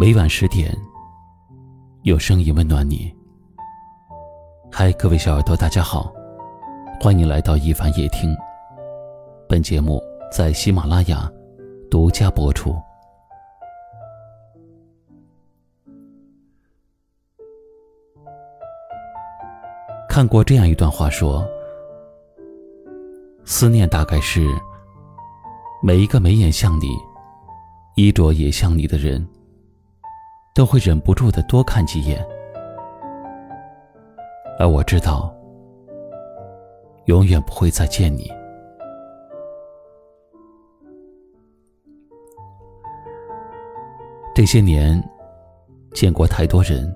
每晚十点，有声音温暖你。嗨，各位小耳朵，大家好，欢迎来到一凡夜听。本节目在喜马拉雅独家播出。看过这样一段话，说：思念大概是每一个眉眼像你。衣着也像你的人，都会忍不住的多看几眼，而我知道，永远不会再见你。这些年，见过太多人，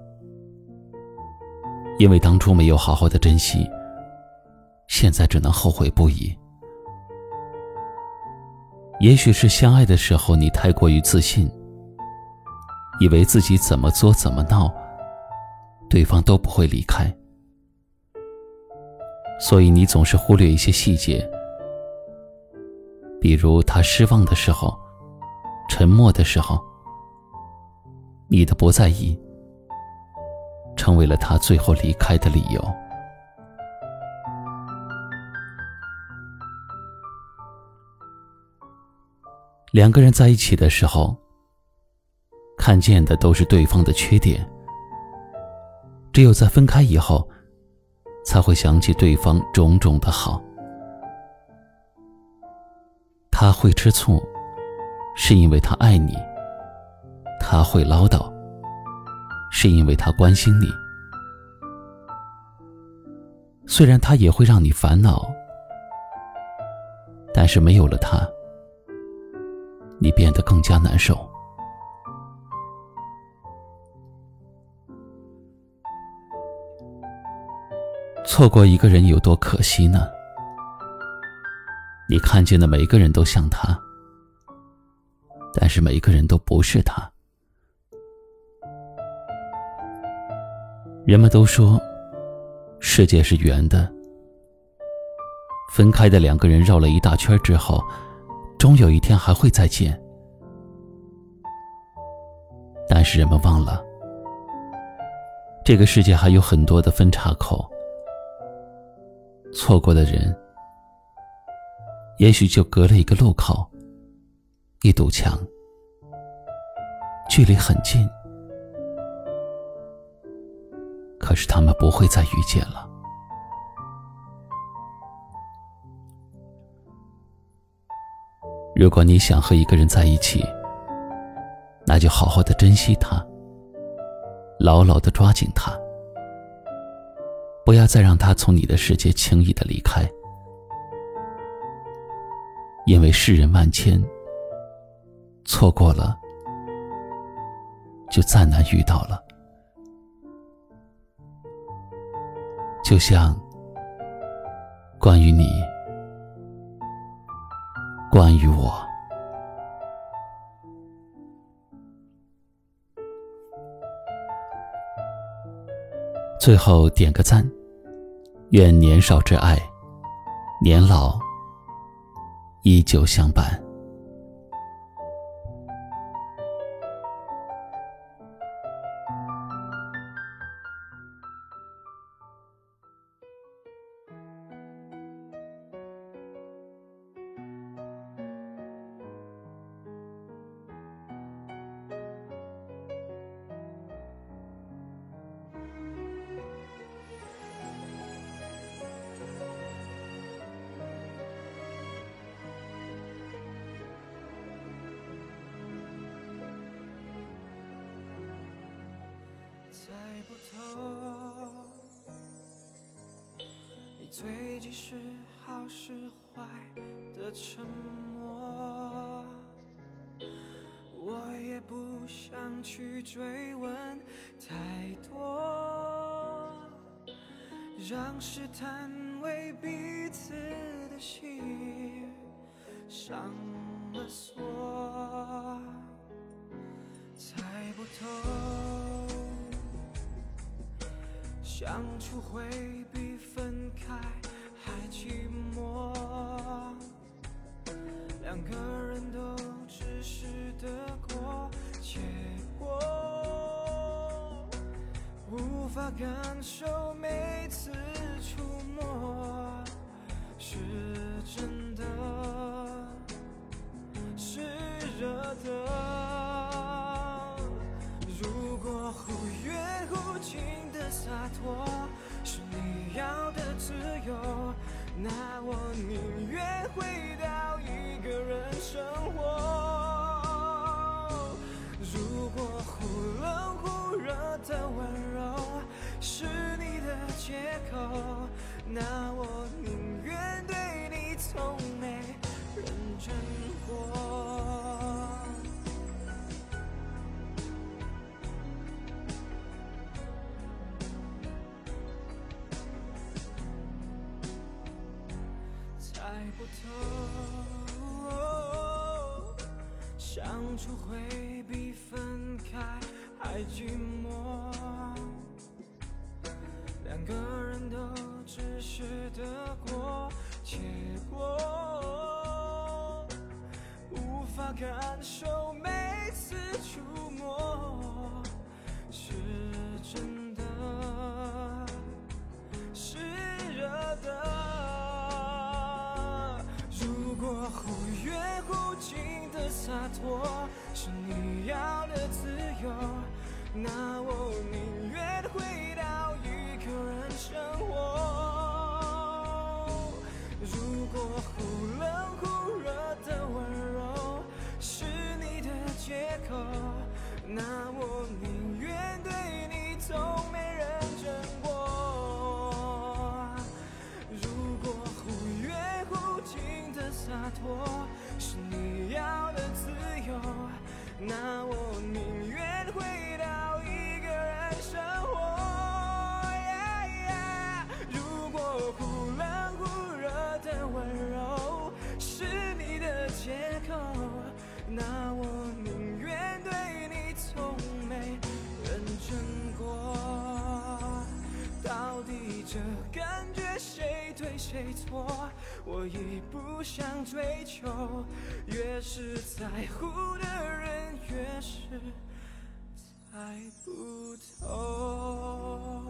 因为当初没有好好的珍惜，现在只能后悔不已。也许是相爱的时候你太过于自信，以为自己怎么作怎么闹，对方都不会离开，所以你总是忽略一些细节，比如他失望的时候、沉默的时候，你的不在意，成为了他最后离开的理由。两个人在一起的时候，看见的都是对方的缺点，只有在分开以后，才会想起对方种种的好。他会吃醋，是因为他爱你；他会唠叨，是因为他关心你。虽然他也会让你烦恼，但是没有了他。你变得更加难受。错过一个人有多可惜呢？你看见的每一个人都像他，但是每一个人都不是他。人们都说，世界是圆的，分开的两个人绕了一大圈之后。终有一天还会再见，但是人们忘了，这个世界还有很多的分岔口。错过的人，也许就隔了一个路口，一堵墙，距离很近，可是他们不会再遇见了。如果你想和一个人在一起，那就好好的珍惜他，牢牢的抓紧他，不要再让他从你的世界轻易的离开，因为世人万千，错过了就再难遇到了。就像关于你。关于我，最后点个赞，愿年少之爱，年老依旧相伴。最近是好是坏的沉默，我也不想去追问太多，让试探为彼此的心上了锁，当初会比分开还寂寞两个人都只是得过且过无法感受每次触摸是真洒脱是你要的自由，那我宁愿回到一个人生活。如果忽冷忽热的温柔是你的借口，那我宁当初会比分开还寂寞。是你要的自由，那我宁愿回到一个人生活。如果忽冷忽热的温柔是你的借口，那我宁愿对你从没认真过。如果忽远忽近的洒脱是你要的自由，那我宁愿回到一个人生活。如果忽冷忽热的温柔是你的借口，那我宁愿对你从没认真过。到底这感觉谁对谁错？我已不想追求，越是在乎的，是猜不透。